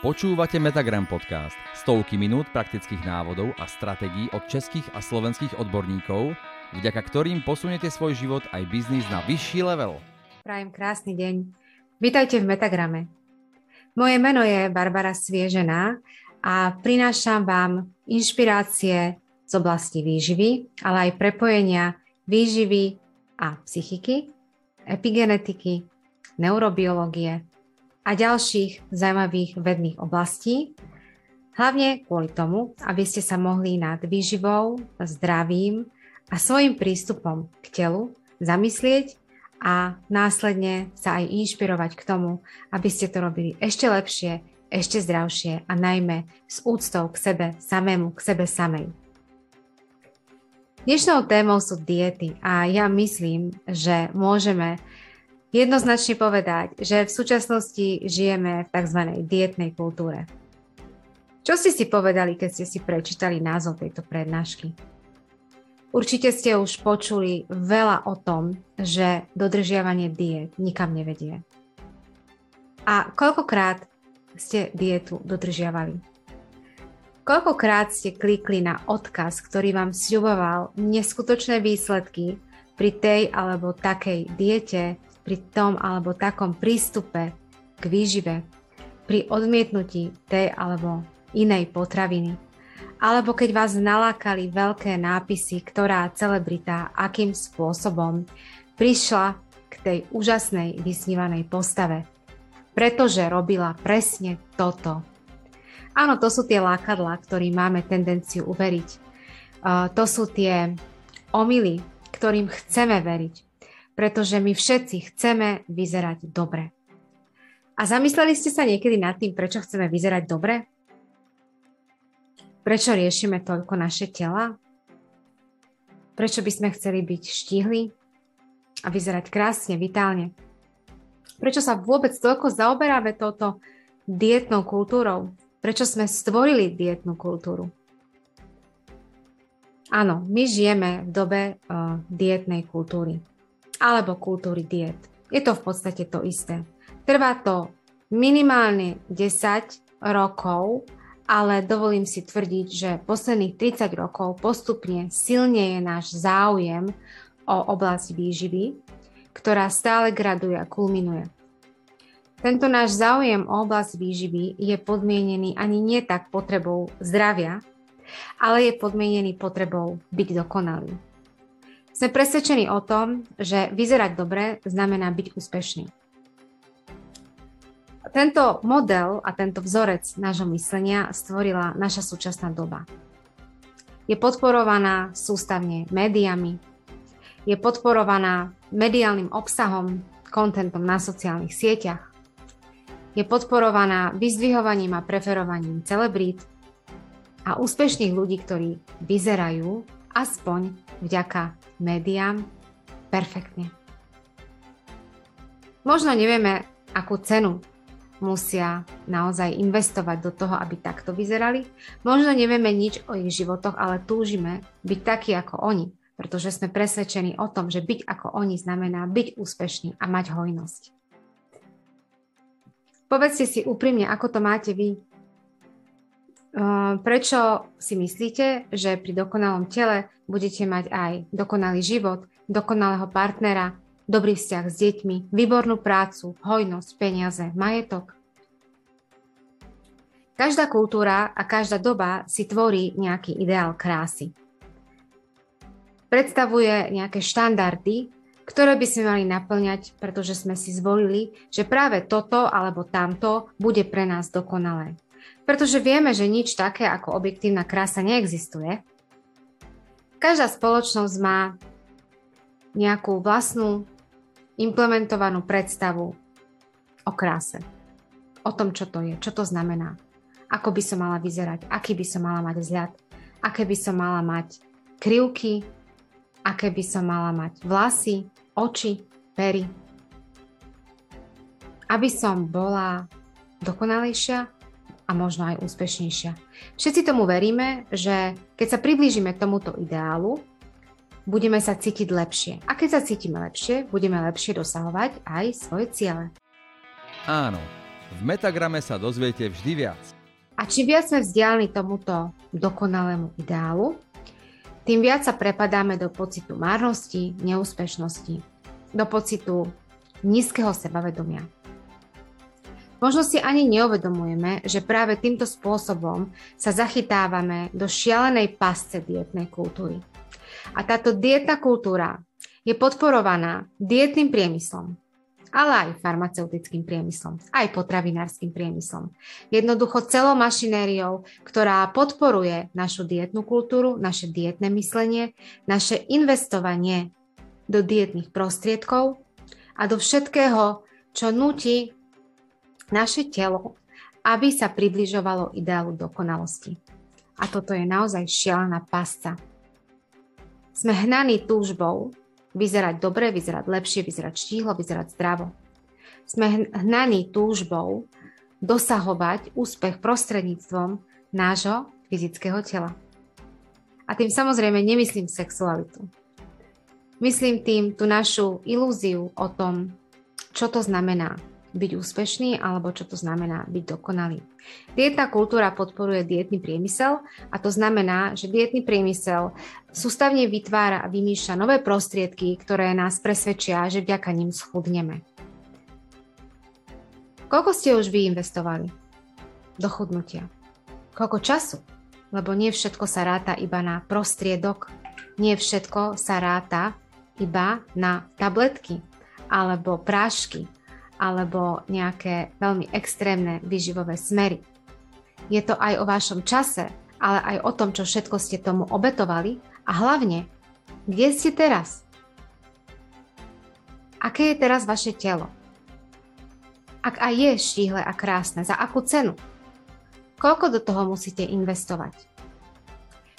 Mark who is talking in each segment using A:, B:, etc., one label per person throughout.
A: Počúvate Metagram podcast. Stovky minút praktických návodov a stratégií od českých a slovenských odborníkov, vďaka ktorým posuniete svoj život aj biznis na vyšší level.
B: Prajem krásny deň. Vítajte v Metagrame. Moje meno je Barbara Sviežená a prinášam vám inšpirácie z oblasti výživy, ale aj prepojenia výživy a psychiky, epigenetiky, neurobiológie, a ďalších zaujímavých vedných oblastí, hlavne kvôli tomu, aby ste sa mohli nad výživou, zdravím a svojim prístupom k telu zamyslieť a následne sa aj inšpirovať k tomu, aby ste to robili ešte lepšie, ešte zdravšie a najmä s úctou k sebe samému, k sebe samej. Dnešnou témou sú diety a ja myslím, že môžeme jednoznačne povedať, že v súčasnosti žijeme v tzv. dietnej kultúre. Čo ste si povedali, keď ste si prečítali názov tejto prednášky? Určite ste už počuli veľa o tom, že dodržiavanie diet nikam nevedie. A koľkokrát ste dietu dodržiavali? Koľkokrát ste klikli na odkaz, ktorý vám sľuboval neskutočné výsledky pri tej alebo takej diete, pri tom alebo takom prístupe k výžive, pri odmietnutí tej alebo inej potraviny, alebo keď vás nalákali veľké nápisy, ktorá celebrita akým spôsobom prišla k tej úžasnej vysnívanej postave, pretože robila presne toto. Áno, to sú tie lákadlá, ktorým máme tendenciu uveriť. Uh, to sú tie omily, ktorým chceme veriť pretože my všetci chceme vyzerať dobre. A zamysleli ste sa niekedy nad tým, prečo chceme vyzerať dobre? Prečo riešime toľko naše tela? Prečo by sme chceli byť štíhli a vyzerať krásne, vitálne? Prečo sa vôbec toľko zaoberáme touto dietnou kultúrou? Prečo sme stvorili dietnú kultúru? Áno, my žijeme v dobe uh, dietnej kultúry alebo kultúry diet. Je to v podstate to isté. Trvá to minimálne 10 rokov, ale dovolím si tvrdiť, že posledných 30 rokov postupne silne je náš záujem o oblasť výživy, ktorá stále graduje a kulminuje. Tento náš záujem o oblasť výživy je podmienený ani nie tak potrebou zdravia, ale je podmienený potrebou byť dokonalý. Sme presvedčení o tom, že vyzerať dobre znamená byť úspešný. Tento model a tento vzorec nášho myslenia stvorila naša súčasná doba. Je podporovaná sústavne médiami, je podporovaná mediálnym obsahom, kontentom na sociálnych sieťach, je podporovaná vyzdvihovaním a preferovaním celebrít a úspešných ľudí, ktorí vyzerajú aspoň vďaka médiám perfektne. Možno nevieme, akú cenu musia naozaj investovať do toho, aby takto vyzerali. Možno nevieme nič o ich životoch, ale túžime byť takí ako oni, pretože sme presvedčení o tom, že byť ako oni znamená byť úspešný a mať hojnosť. Povedzte si úprimne, ako to máte vy. Prečo si myslíte, že pri dokonalom tele budete mať aj dokonalý život, dokonalého partnera, dobrý vzťah s deťmi, výbornú prácu, hojnosť, peniaze, majetok? Každá kultúra a každá doba si tvorí nejaký ideál krásy. Predstavuje nejaké štandardy, ktoré by sme mali naplňať, pretože sme si zvolili, že práve toto alebo tamto bude pre nás dokonalé pretože vieme, že nič také ako objektívna krása neexistuje. Každá spoločnosť má nejakú vlastnú implementovanú predstavu o kráse. O tom, čo to je, čo to znamená. Ako by som mala vyzerať, aký by som mala mať vzhľad, aké by som mala mať krivky, aké by som mala mať vlasy, oči, pery. Aby som bola dokonalejšia, a možno aj úspešnejšia. Všetci tomu veríme, že keď sa priblížime tomuto ideálu, budeme sa cítiť lepšie. A keď sa cítime lepšie, budeme lepšie dosahovať aj svoje ciele.
A: Áno, V Metagrame sa dozviete vždy viac.
B: A čím viac sme vzdialení tomuto dokonalému ideálu, tým viac sa prepadáme do pocitu márnosti, neúspešnosti, do pocitu nízkeho sebavedomia. Možno si ani neuvedomujeme, že práve týmto spôsobom sa zachytávame do šialenej pasce dietnej kultúry. A táto dietná kultúra je podporovaná dietným priemyslom, ale aj farmaceutickým priemyslom, aj potravinárskym priemyslom. Jednoducho celou mašinériou, ktorá podporuje našu dietnú kultúru, naše dietné myslenie, naše investovanie do dietných prostriedkov a do všetkého, čo nutí naše telo, aby sa približovalo ideálu dokonalosti. A toto je naozaj šialená pasca. Sme hnaní túžbou vyzerať dobre, vyzerať lepšie, vyzerať štíhlo, vyzerať zdravo. Sme hnaní túžbou dosahovať úspech prostredníctvom nášho fyzického tela. A tým samozrejme nemyslím sexualitu. Myslím tým tú našu ilúziu o tom, čo to znamená byť úspešný alebo čo to znamená byť dokonalý. Dietná kultúra podporuje dietný priemysel a to znamená, že dietný priemysel sústavne vytvára a vymýšľa nové prostriedky, ktoré nás presvedčia, že vďaka ním schudneme. Koľko ste už vy investovali do chudnutia? Koľko času? Lebo nie všetko sa ráta iba na prostriedok, nie všetko sa ráta iba na tabletky alebo prášky alebo nejaké veľmi extrémne výživové smery. Je to aj o vašom čase, ale aj o tom, čo všetko ste tomu obetovali a hlavne, kde ste teraz? Aké je teraz vaše telo? Ak aj je štíhle a krásne, za akú cenu? Koľko do toho musíte investovať?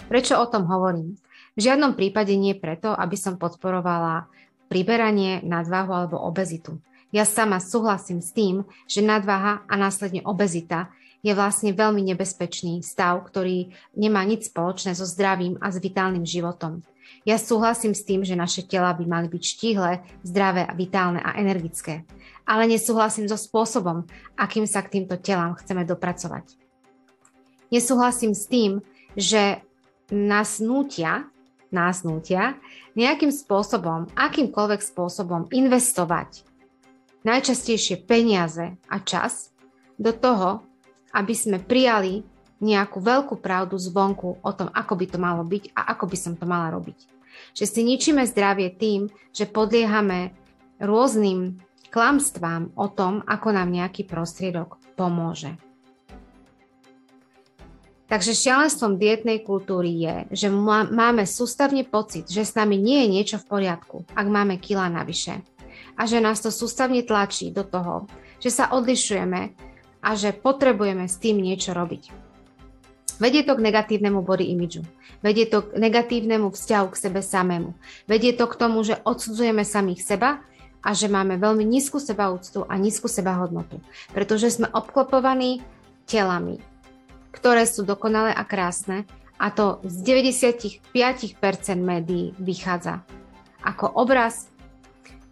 B: Prečo o tom hovorím? V žiadnom prípade nie preto, aby som podporovala priberanie, nadváhu alebo obezitu. Ja sama súhlasím s tým, že nadváha a následne obezita je vlastne veľmi nebezpečný stav, ktorý nemá nič spoločné so zdravým a s vitálnym životom. Ja súhlasím s tým, že naše tela by mali byť štíhle, zdravé, vitálne a energické. Ale nesúhlasím so spôsobom, akým sa k týmto telám chceme dopracovať. Nesúhlasím s tým, že nás nútia, nás nútia nejakým spôsobom, akýmkoľvek spôsobom investovať najčastejšie peniaze a čas do toho, aby sme prijali nejakú veľkú pravdu zvonku o tom, ako by to malo byť a ako by som to mala robiť. Že si ničíme zdravie tým, že podliehame rôznym klamstvám o tom, ako nám nejaký prostriedok pomôže. Takže šialenstvom dietnej kultúry je, že máme sústavne pocit, že s nami nie je niečo v poriadku, ak máme kila navyše a že nás to sústavne tlačí do toho, že sa odlišujeme a že potrebujeme s tým niečo robiť. Vedie to k negatívnemu body imidžu. Vedie to k negatívnemu vzťahu k sebe samému. Vedie to k tomu, že odsudzujeme samých seba a že máme veľmi nízku sebaúctu a nízku sebahodnotu. Pretože sme obklopovaní telami, ktoré sú dokonalé a krásne a to z 95% médií vychádza ako obraz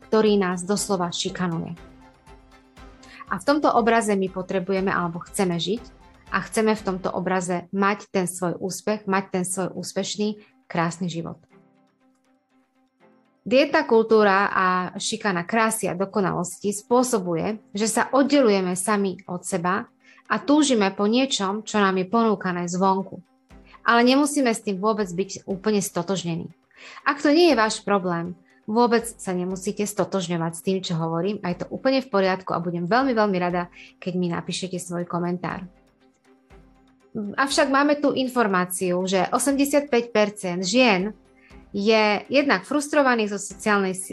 B: ktorý nás doslova šikanuje. A v tomto obraze my potrebujeme alebo chceme žiť a chceme v tomto obraze mať ten svoj úspech, mať ten svoj úspešný, krásny život. Dieta kultúra a šikana krásy a dokonalosti spôsobuje, že sa oddelujeme sami od seba a túžime po niečom, čo nám je ponúkané zvonku. Ale nemusíme s tým vôbec byť úplne stotožnení. Ak to nie je váš problém, Vôbec sa nemusíte stotožňovať s tým, čo hovorím a je to úplne v poriadku a budem veľmi, veľmi rada, keď mi napíšete svoj komentár. Avšak máme tu informáciu, že 85% žien je jednak frustrovaných zo,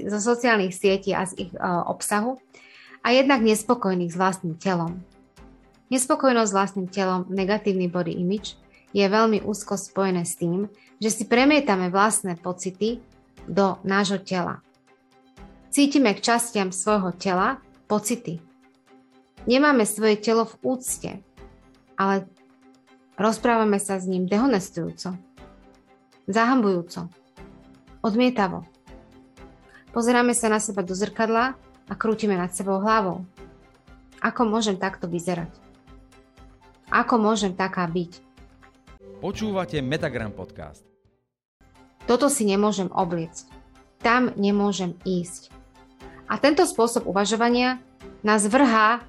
B: zo sociálnych sietí a z ich uh, obsahu a jednak nespokojných s vlastným telom. Nespokojnosť s vlastným telom, negatívny body image, je veľmi úzko spojené s tým, že si premietame vlastné pocity do nášho tela. Cítime k častiam svojho tela pocity. Nemáme svoje telo v úcte, ale rozprávame sa s ním dehonestujúco, zahambujúco, odmietavo. Pozeráme sa na seba do zrkadla a krútime nad sebou hlavou. Ako môžem takto vyzerať? Ako môžem taká byť?
A: Počúvate Metagram podcast.
B: Toto si nemôžem obliecť. Tam nemôžem ísť. A tento spôsob uvažovania nás vrhá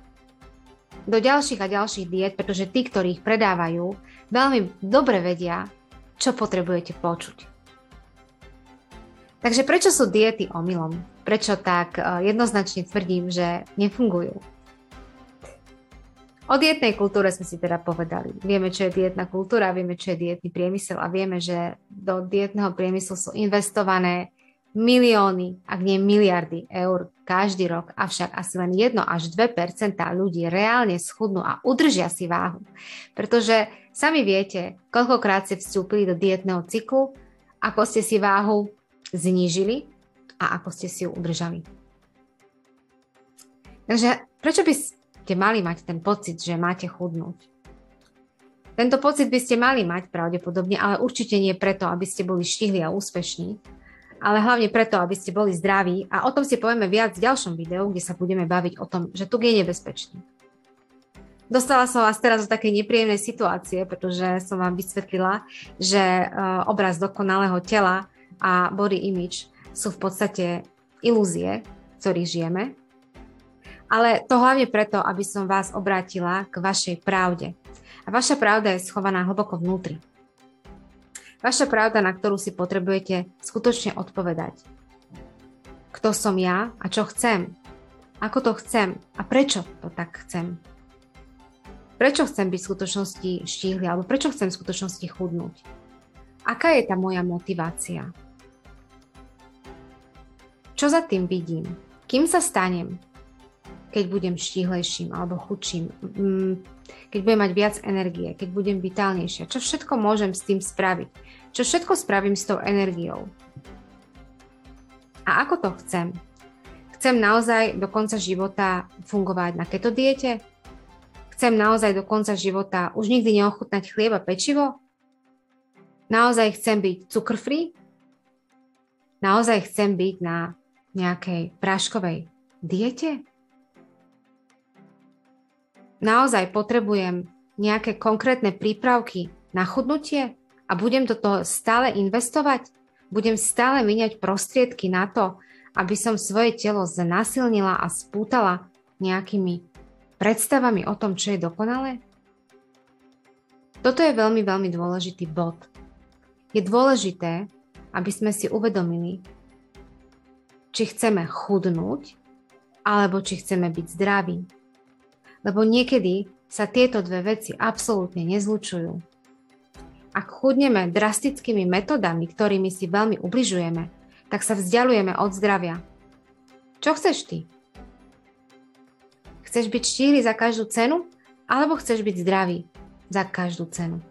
B: do ďalších a ďalších diet, pretože tí, ktorí ich predávajú, veľmi dobre vedia, čo potrebujete počuť. Takže prečo sú diety omylom? Prečo tak eh, jednoznačne tvrdím, že nefungujú? O dietnej kultúre sme si teda povedali. Vieme, čo je dietná kultúra, vieme, čo je dietný priemysel a vieme, že do dietného priemyslu sú investované milióny, ak nie miliardy eur každý rok, avšak asi len 1 až 2% ľudí reálne schudnú a udržia si váhu. Pretože sami viete, koľkokrát ste vstúpili do dietného cyklu, ako ste si váhu znížili a ako ste si ju udržali. Takže prečo by ste mali mať ten pocit, že máte chudnúť. Tento pocit by ste mali mať pravdepodobne, ale určite nie preto, aby ste boli štihli a úspešní, ale hlavne preto, aby ste boli zdraví a o tom si povieme viac v ďalšom videu, kde sa budeme baviť o tom, že tuk je nebezpečný. Dostala som vás teraz do takej nepríjemnej situácie, pretože som vám vysvetlila, že e, obraz dokonalého tela a body image sú v podstate ilúzie, ktorých žijeme ale to hlavne preto, aby som vás obrátila k vašej pravde. A vaša pravda je schovaná hlboko vnútri. Vaša pravda, na ktorú si potrebujete skutočne odpovedať. Kto som ja a čo chcem? Ako to chcem a prečo to tak chcem? Prečo chcem byť v skutočnosti štíhly alebo prečo chcem v skutočnosti chudnúť? Aká je tá moja motivácia? Čo za tým vidím? Kým sa stanem? Keď budem štíhlejším alebo chudším, mm, keď budem mať viac energie, keď budem vitálnejšia, čo všetko môžem s tým spraviť, čo všetko spravím s tou energiou. A ako to chcem? Chcem naozaj do konca života fungovať na keto diete? Chcem naozaj do konca života už nikdy neochutnať chlieb a pečivo? Naozaj chcem byť cukr? Naozaj chcem byť na nejakej práškovej diete? Naozaj potrebujem nejaké konkrétne prípravky na chudnutie a budem do toho stále investovať? Budem stále míňať prostriedky na to, aby som svoje telo znásilnila a spútala nejakými predstavami o tom, čo je dokonalé? Toto je veľmi, veľmi dôležitý bod. Je dôležité, aby sme si uvedomili, či chceme chudnúť, alebo či chceme byť zdraví. Lebo niekedy sa tieto dve veci absolútne nezlučujú. Ak chudneme drastickými metodami, ktorými si veľmi ubližujeme, tak sa vzdialujeme od zdravia. Čo chceš ty? Chceš byť štíhly za každú cenu? Alebo chceš byť zdravý za každú cenu?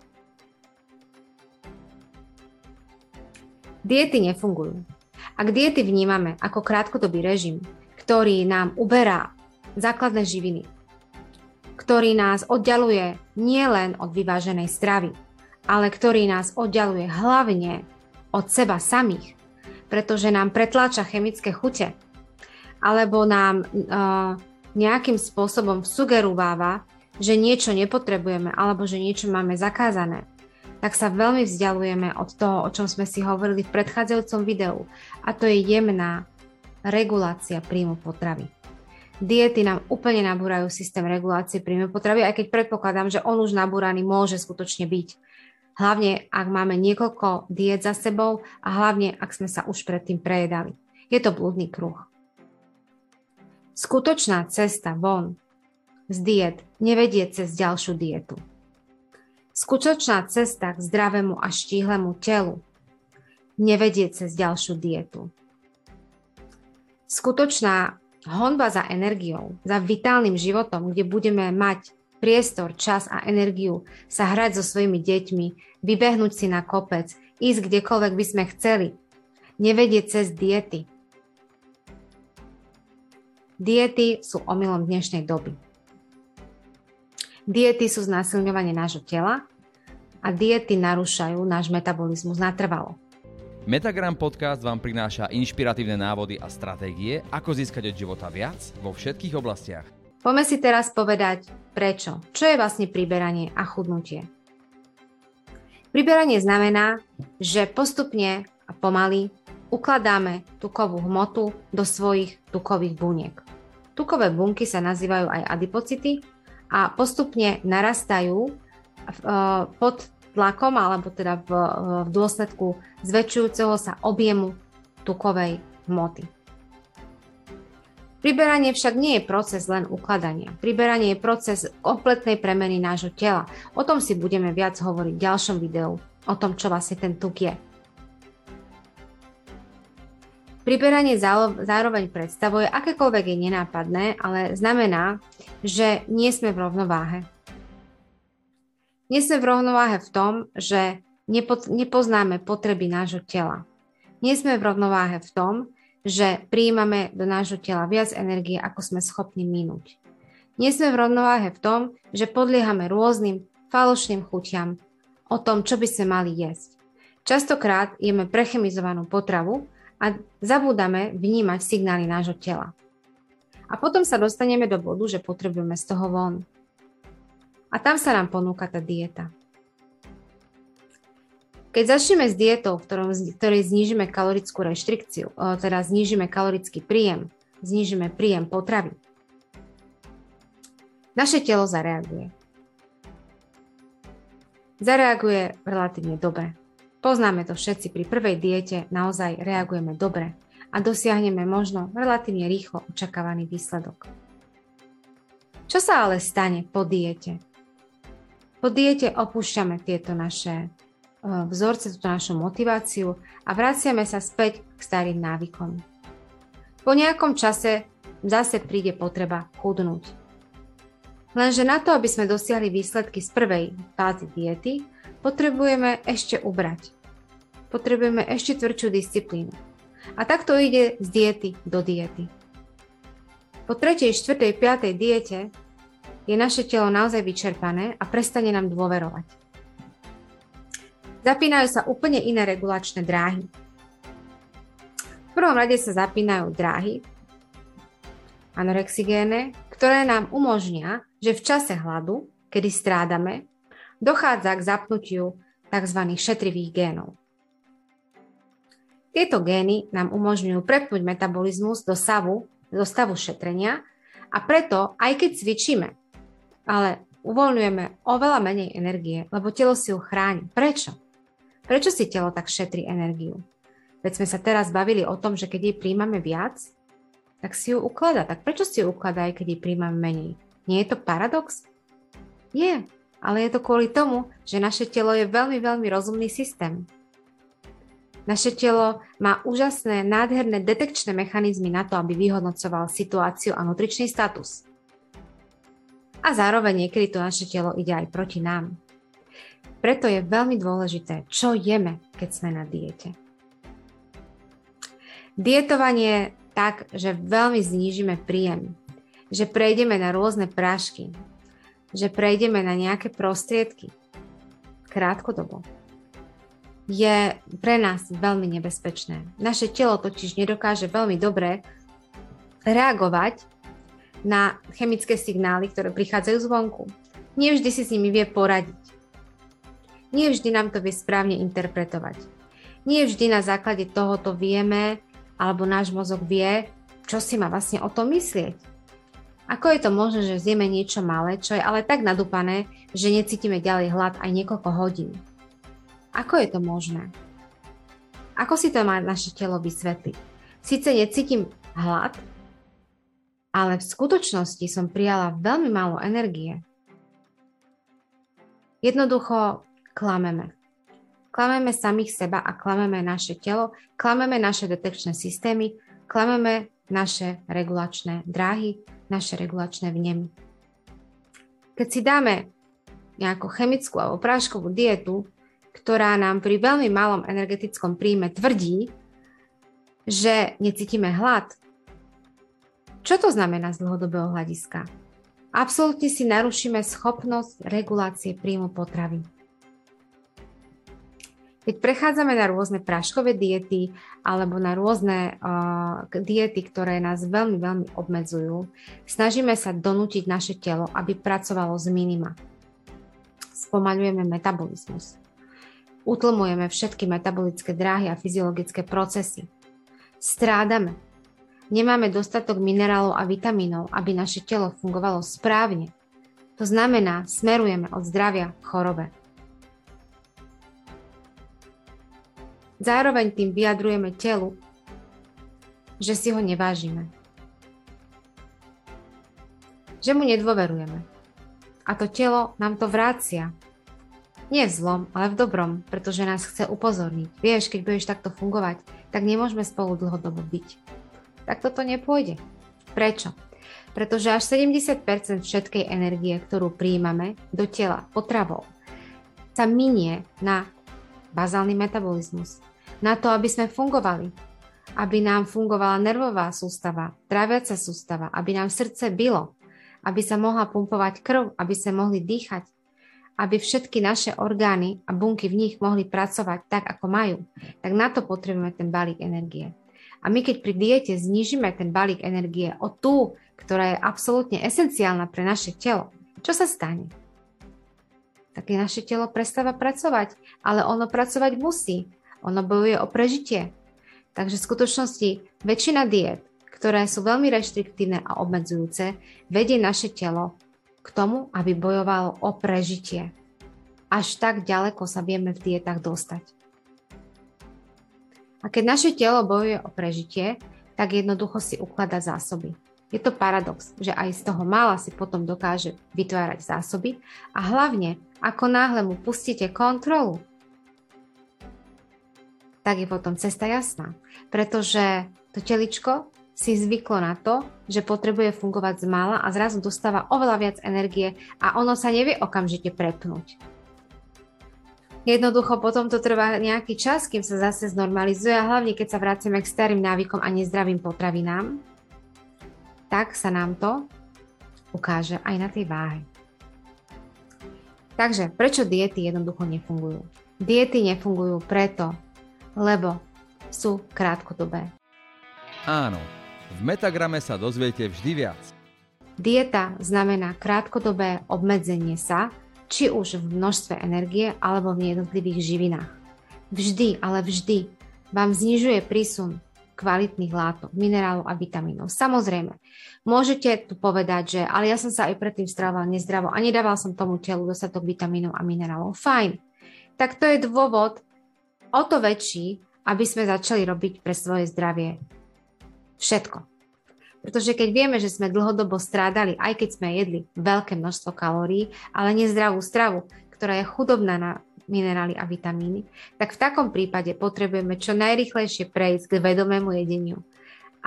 B: Diety nefungujú. Ak diety vnímame ako krátkodobý režim, ktorý nám uberá základné živiny, ktorý nás oddialuje nielen od vyváženej stravy, ale ktorý nás oddialuje hlavne od seba samých, pretože nám pretláča chemické chute, alebo nám uh, nejakým spôsobom sugerováva, že niečo nepotrebujeme alebo že niečo máme zakázané, tak sa veľmi vzdialujeme od toho, o čom sme si hovorili v predchádzajúcom videu, a to je jemná regulácia príjmu potravy. Diety nám úplne nabúrajú systém regulácie príjmu potravy, aj keď predpokladám, že on už nabúraný môže skutočne byť. Hlavne, ak máme niekoľko diet za sebou a hlavne, ak sme sa už predtým prejedali. Je to blúdny kruh. Skutočná cesta von z diet nevedie cez ďalšiu dietu. Skutočná cesta k zdravému a štíhlemu telu nevedie cez ďalšiu dietu. Skutočná honba za energiou, za vitálnym životom, kde budeme mať priestor, čas a energiu sa hrať so svojimi deťmi, vybehnúť si na kopec, ísť kdekoľvek by sme chceli, nevedie cez diety. Diety sú omylom dnešnej doby. Diety sú znásilňovanie nášho tela a diety narúšajú náš metabolizmus natrvalo.
A: Metagram podcast vám prináša inšpiratívne návody a stratégie, ako získať od života viac vo všetkých oblastiach.
B: Poďme si teraz povedať, prečo. Čo je vlastne priberanie a chudnutie? Priberanie znamená, že postupne a pomaly ukladáme tukovú hmotu do svojich tukových buniek. Tukové bunky sa nazývajú aj adipocity a postupne narastajú e, pod tlakom alebo teda v, v dôsledku zväčšujúceho sa objemu tukovej hmoty. Priberanie však nie je proces len ukladania. Priberanie je proces kompletnej premeny nášho tela. O tom si budeme viac hovoriť v ďalšom videu, o tom, čo vlastne ten tuk je. Priberanie zároveň predstavuje, akékoľvek je nenápadné, ale znamená, že nie sme v rovnováhe. Nie sme v rovnováhe v tom, že nepoznáme potreby nášho tela. Nie sme v rovnováhe v tom, že prijímame do nášho tela viac energie, ako sme schopní minúť. Nie sme v rovnováhe v tom, že podliehame rôznym falošným chutiam o tom, čo by sme mali jesť. Častokrát jeme prechemizovanú potravu a zabúdame vnímať signály nášho tela. A potom sa dostaneme do bodu, že potrebujeme z toho von. A tam sa nám ponúka tá dieta. Keď začneme s dietou, v ktorej znížime kalorickú reštrikciu, teda znížime kalorický príjem, znížime príjem potravy, naše telo zareaguje. Zareaguje relatívne dobre. Poznáme to všetci, pri prvej diete naozaj reagujeme dobre a dosiahneme možno relatívne rýchlo očakávaný výsledok. Čo sa ale stane po diete? Po diete opúšťame tieto naše E, vzorce, túto našu motiváciu a vraciame sa späť k starým návykom. Po nejakom čase zase príde potreba chudnúť. Lenže na to, aby sme dosiahli výsledky z prvej fázy diety, potrebujeme ešte ubrať. Potrebujeme ešte tvrdšiu disciplínu. A takto ide z diety do diety. Po tretej, štvrtej, piatej diete je naše telo naozaj vyčerpané a prestane nám dôverovať. Zapínajú sa úplne iné regulačné dráhy. V prvom rade sa zapínajú dráhy anorexigéne, ktoré nám umožnia, že v čase hladu, kedy strádame, dochádza k zapnutiu tzv. šetrivých génov. Tieto gény nám umožňujú prepnúť metabolizmus do stavu, do stavu šetrenia a preto, aj keď cvičíme, ale uvoľňujeme oveľa menej energie, lebo telo si ju chráni. Prečo? Prečo si telo tak šetrí energiu? Veď sme sa teraz bavili o tom, že keď jej príjmame viac, tak si ju uklada. Tak prečo si ju ukladá, aj keď jej príjmame menej? Nie je to paradox? Nie, ale je to kvôli tomu, že naše telo je veľmi, veľmi rozumný systém. Naše telo má úžasné, nádherné detekčné mechanizmy na to, aby vyhodnocoval situáciu a nutričný status. A zároveň niekedy to naše telo ide aj proti nám. Preto je veľmi dôležité, čo jeme, keď sme na diete. Dietovanie tak, že veľmi znížime príjem, že prejdeme na rôzne prášky, že prejdeme na nejaké prostriedky krátkodobo, je pre nás veľmi nebezpečné. Naše telo totiž nedokáže veľmi dobre reagovať na chemické signály, ktoré prichádzajú zvonku. Nevždy si s nimi vie poradiť. Nie vždy nám to vie správne interpretovať. Nie vždy na základe tohoto vieme, alebo náš mozog vie, čo si má vlastne o tom myslieť. Ako je to možné, že zjeme niečo malé, čo je ale tak nadúpané, že necítime ďalej hlad aj niekoľko hodín? Ako je to možné? Ako si to má naše telo vysvetliť? Sice necítim hlad, ale v skutočnosti som prijala veľmi málo energie. Jednoducho klameme. Klameme samých seba a klameme naše telo, klameme naše detekčné systémy, klameme naše regulačné dráhy, naše regulačné vnemy. Keď si dáme nejakú chemickú alebo práškovú dietu, ktorá nám pri veľmi malom energetickom príjme tvrdí, že necítime hlad, čo to znamená z dlhodobého hľadiska? Absolútne si narušíme schopnosť regulácie príjmu potravy. Keď prechádzame na rôzne práškové diety alebo na rôzne uh, diety, ktoré nás veľmi, veľmi obmedzujú, snažíme sa donútiť naše telo, aby pracovalo z minima. Spomaľujeme metabolizmus. Utlmujeme všetky metabolické dráhy a fyziologické procesy. Strádame. Nemáme dostatok minerálov a vitamínov, aby naše telo fungovalo správne. To znamená, smerujeme od zdravia k chorobe. Zároveň tým vyjadrujeme telu, že si ho nevážime. Že mu nedôverujeme. A to telo nám to vrácia. Nie v zlom, ale v dobrom, pretože nás chce upozorniť. Vieš, keď budeš takto fungovať, tak nemôžeme spolu dlhodobo byť. Tak toto nepôjde. Prečo? Pretože až 70% všetkej energie, ktorú príjmame do tela potravou, sa minie na bazálny metabolizmus. Na to, aby sme fungovali, aby nám fungovala nervová sústava, tráviaca sústava, aby nám srdce bylo, aby sa mohla pumpovať krv, aby sme mohli dýchať, aby všetky naše orgány a bunky v nich mohli pracovať tak, ako majú, tak na to potrebujeme ten balík energie. A my keď pri diete znižíme ten balík energie o tú, ktorá je absolútne esenciálna pre naše telo, čo sa stane? tak naše telo prestáva pracovať, ale ono pracovať musí. Ono bojuje o prežitie. Takže v skutočnosti väčšina diet, ktoré sú veľmi reštriktívne a obmedzujúce, vedie naše telo k tomu, aby bojovalo o prežitie. Až tak ďaleko sa vieme v dietách dostať. A keď naše telo bojuje o prežitie, tak jednoducho si uklada zásoby. Je to paradox, že aj z toho mála si potom dokáže vytvárať zásoby a hlavne, ako náhle mu pustíte kontrolu, tak je potom cesta jasná. Pretože to teličko si zvyklo na to, že potrebuje fungovať z mála a zrazu dostáva oveľa viac energie a ono sa nevie okamžite prepnúť. Jednoducho potom to trvá nejaký čas, kým sa zase znormalizuje a hlavne keď sa vracíme k starým návykom a nezdravým potravinám, tak sa nám to ukáže aj na tej váhe. Takže prečo diety jednoducho nefungujú? Diety nefungujú preto, lebo sú krátkodobé.
A: Áno, v Metagrame sa dozviete vždy viac.
B: Dieta znamená krátkodobé obmedzenie sa, či už v množstve energie alebo v jednotlivých živinách. Vždy, ale vždy vám znižuje prísun kvalitných látok, minerálov a vitamínov. Samozrejme, môžete tu povedať, že ale ja som sa aj predtým stravoval nezdravo a nedával som tomu telu dostatok vitamínov a minerálov. Fajn. Tak to je dôvod o to väčší, aby sme začali robiť pre svoje zdravie všetko. Pretože keď vieme, že sme dlhodobo strádali, aj keď sme jedli veľké množstvo kalórií, ale nezdravú stravu, ktorá je chudobná na minerály a vitamíny, tak v takom prípade potrebujeme čo najrychlejšie prejsť k vedomému jedeniu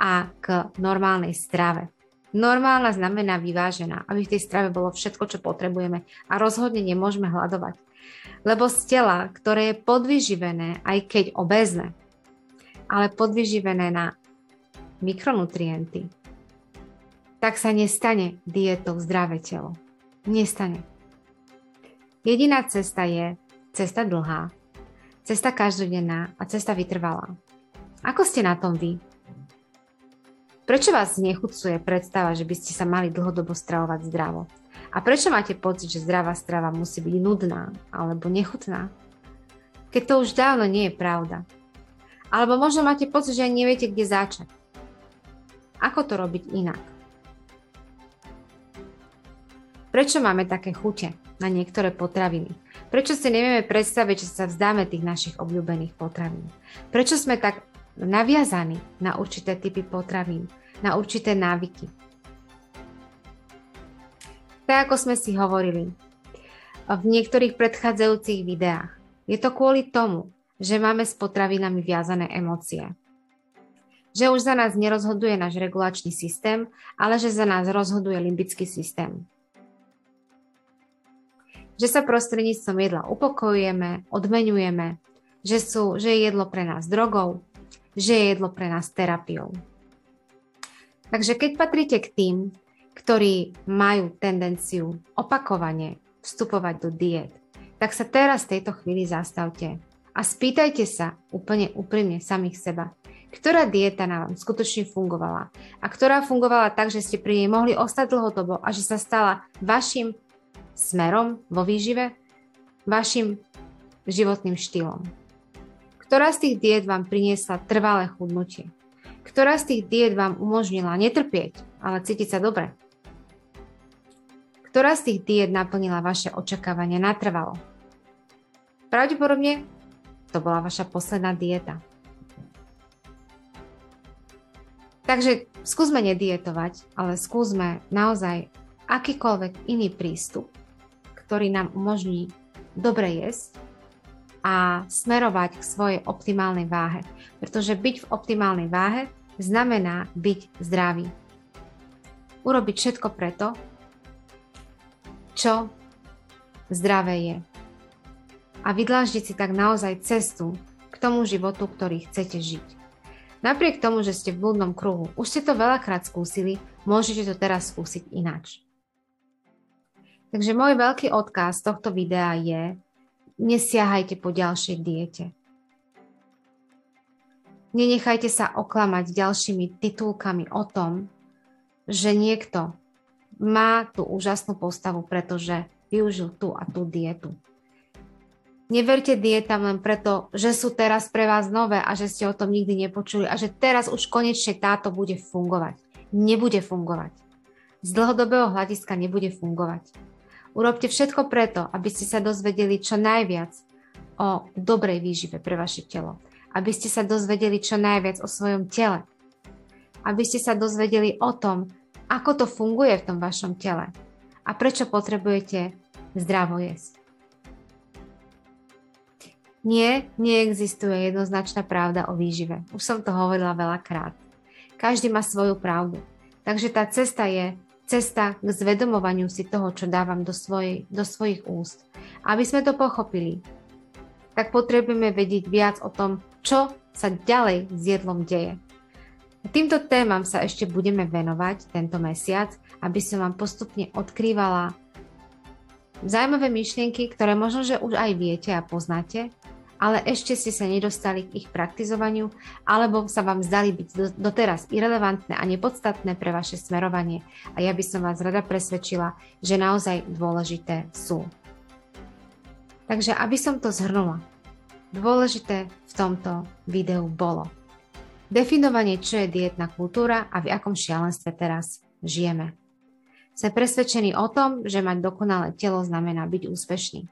B: a k normálnej strave. Normálna znamená vyvážená, aby v tej strave bolo všetko, čo potrebujeme a rozhodne nemôžeme hľadovať. Lebo z tela, ktoré je podvyživené, aj keď obezné, ale podvyživené na mikronutrienty, tak sa nestane dietou zdravé telo. Nestane. Jediná cesta je Cesta dlhá, cesta každodenná a cesta vytrvalá. Ako ste na tom vy? Prečo vás nechucuje predstava, že by ste sa mali dlhodobo stravovať zdravo? A prečo máte pocit, že zdravá strava musí byť nudná alebo nechutná? Keď to už dávno nie je pravda. Alebo možno máte pocit, že ani neviete, kde začať. Ako to robiť inak? Prečo máme také chute na niektoré potraviny? Prečo si nevieme predstaviť, že sa vzdáme tých našich obľúbených potravín? Prečo sme tak naviazaní na určité typy potravín, na určité návyky? Tak ako sme si hovorili v niektorých predchádzajúcich videách, je to kvôli tomu, že máme s potravinami viazané emócie. Že už za nás nerozhoduje náš regulačný systém, ale že za nás rozhoduje limbický systém že sa prostredníctvom jedla upokojujeme, odmenujeme, že, sú, že je jedlo pre nás drogou, že je jedlo pre nás terapiou. Takže keď patríte k tým, ktorí majú tendenciu opakovane vstupovať do diet, tak sa teraz v tejto chvíli zastavte a spýtajte sa úplne úprimne samých seba, ktorá dieta na vám skutočne fungovala a ktorá fungovala tak, že ste pri nej mohli ostať dlhodobo a že sa stala vašim smerom vo výžive, vašim životným štýlom. Ktorá z tých diet vám priniesla trvalé chudnutie? Ktorá z tých diet vám umožnila netrpieť, ale cítiť sa dobre? Ktorá z tých diet naplnila vaše očakávania natrvalo? Pravdepodobne to bola vaša posledná dieta. Takže skúsme nedietovať, ale skúsme naozaj akýkoľvek iný prístup, ktorý nám umožní dobre jesť a smerovať k svojej optimálnej váhe. Pretože byť v optimálnej váhe znamená byť zdravý. Urobiť všetko preto, čo zdravé je a vydláždiť si tak naozaj cestu k tomu životu, ktorý chcete žiť. Napriek tomu, že ste v blúdnom kruhu, už ste to veľakrát skúsili, môžete to teraz skúsiť ináč. Takže môj veľký odkaz tohto videa je, nesiahajte po ďalšej diete. Nenechajte sa oklamať ďalšími titulkami o tom, že niekto má tú úžasnú postavu, pretože využil tú a tú dietu. Neverte dietam len preto, že sú teraz pre vás nové a že ste o tom nikdy nepočuli a že teraz už konečne táto bude fungovať. Nebude fungovať. Z dlhodobého hľadiska nebude fungovať. Urobte všetko preto, aby ste sa dozvedeli čo najviac o dobrej výžive pre vaše telo. Aby ste sa dozvedeli čo najviac o svojom tele. Aby ste sa dozvedeli o tom, ako to funguje v tom vašom tele a prečo potrebujete zdravo jesť. Nie, neexistuje jednoznačná pravda o výžive. Už som to hovorila veľakrát. Každý má svoju pravdu. Takže tá cesta je cesta k zvedomovaniu si toho, čo dávam do, svojej, do svojich úst. Aby sme to pochopili, tak potrebujeme vedieť viac o tom, čo sa ďalej s jedlom deje. Týmto témam sa ešte budeme venovať tento mesiac, aby som vám postupne odkrývala zaujímavé myšlienky, ktoré možno, že už aj viete a poznáte, ale ešte ste sa nedostali k ich praktizovaniu alebo sa vám zdali byť doteraz irrelevantné a nepodstatné pre vaše smerovanie a ja by som vás rada presvedčila, že naozaj dôležité sú. Takže aby som to zhrnula, dôležité v tomto videu bolo definovanie, čo je dietná kultúra a v akom šialenstve teraz žijeme. Sme presvedčení o tom, že mať dokonalé telo znamená byť úspešný.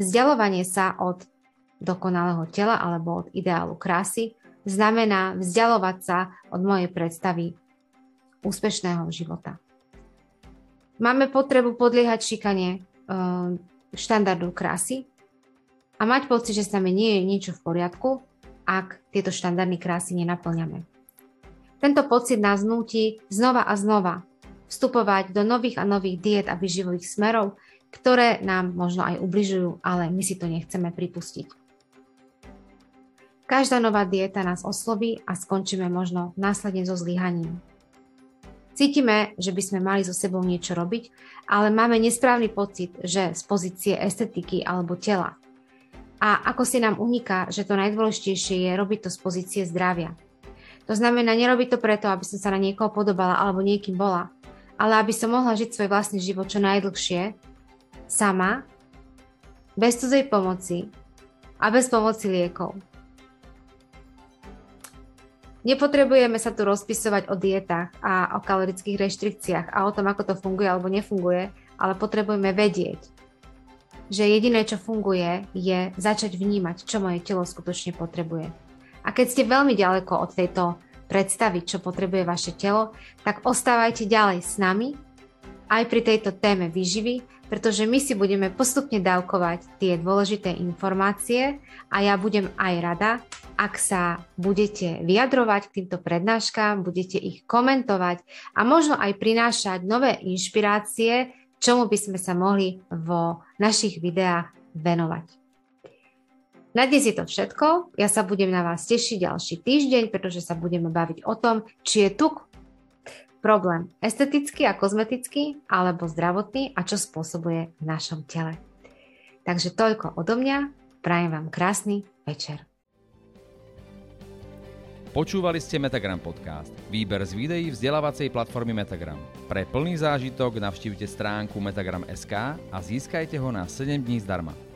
B: Vzdialovanie sa od dokonalého tela alebo od ideálu krásy, znamená vzdialovať sa od mojej predstavy úspešného života. Máme potrebu podliehať šikanie e, štandardu krásy a mať pocit, že sa mi nie je niečo v poriadku, ak tieto štandardy krásy nenaplňame. Tento pocit nás nutí znova a znova vstupovať do nových a nových diet a vyživových smerov, ktoré nám možno aj ubližujú, ale my si to nechceme pripustiť. Každá nová dieta nás osloví a skončíme možno následne so zlyhaním. Cítime, že by sme mali so sebou niečo robiť, ale máme nesprávny pocit, že z pozície estetiky alebo tela. A ako si nám uniká, že to najdôležitejšie je robiť to z pozície zdravia. To znamená nerobiť to preto, aby som sa na niekoho podobala alebo niekým bola, ale aby som mohla žiť svoj vlastný život čo najdlhšie, sama, bez cudzej pomoci a bez pomoci liekov. Nepotrebujeme sa tu rozpisovať o dietách a o kalorických reštrikciách a o tom, ako to funguje alebo nefunguje, ale potrebujeme vedieť, že jediné, čo funguje, je začať vnímať, čo moje telo skutočne potrebuje. A keď ste veľmi ďaleko od tejto predstavy, čo potrebuje vaše telo, tak ostávajte ďalej s nami aj pri tejto téme výživy, pretože my si budeme postupne dávkovať tie dôležité informácie a ja budem aj rada, ak sa budete vyjadrovať k týmto prednáškám, budete ich komentovať a možno aj prinášať nové inšpirácie, čomu by sme sa mohli vo našich videách venovať. Na dnes je to všetko. Ja sa budem na vás tešiť ďalší týždeň, pretože sa budeme baviť o tom, či je tu problém estetický a kozmetický alebo zdravotný a čo spôsobuje v našom tele. Takže toľko odo mňa. Prajem vám krásny večer.
A: Počúvali ste Metagram podcast, výber z videí vzdelávacej platformy Metagram. Pre plný zážitok navštívte stránku metagram.sk a získajte ho na 7 dní zdarma.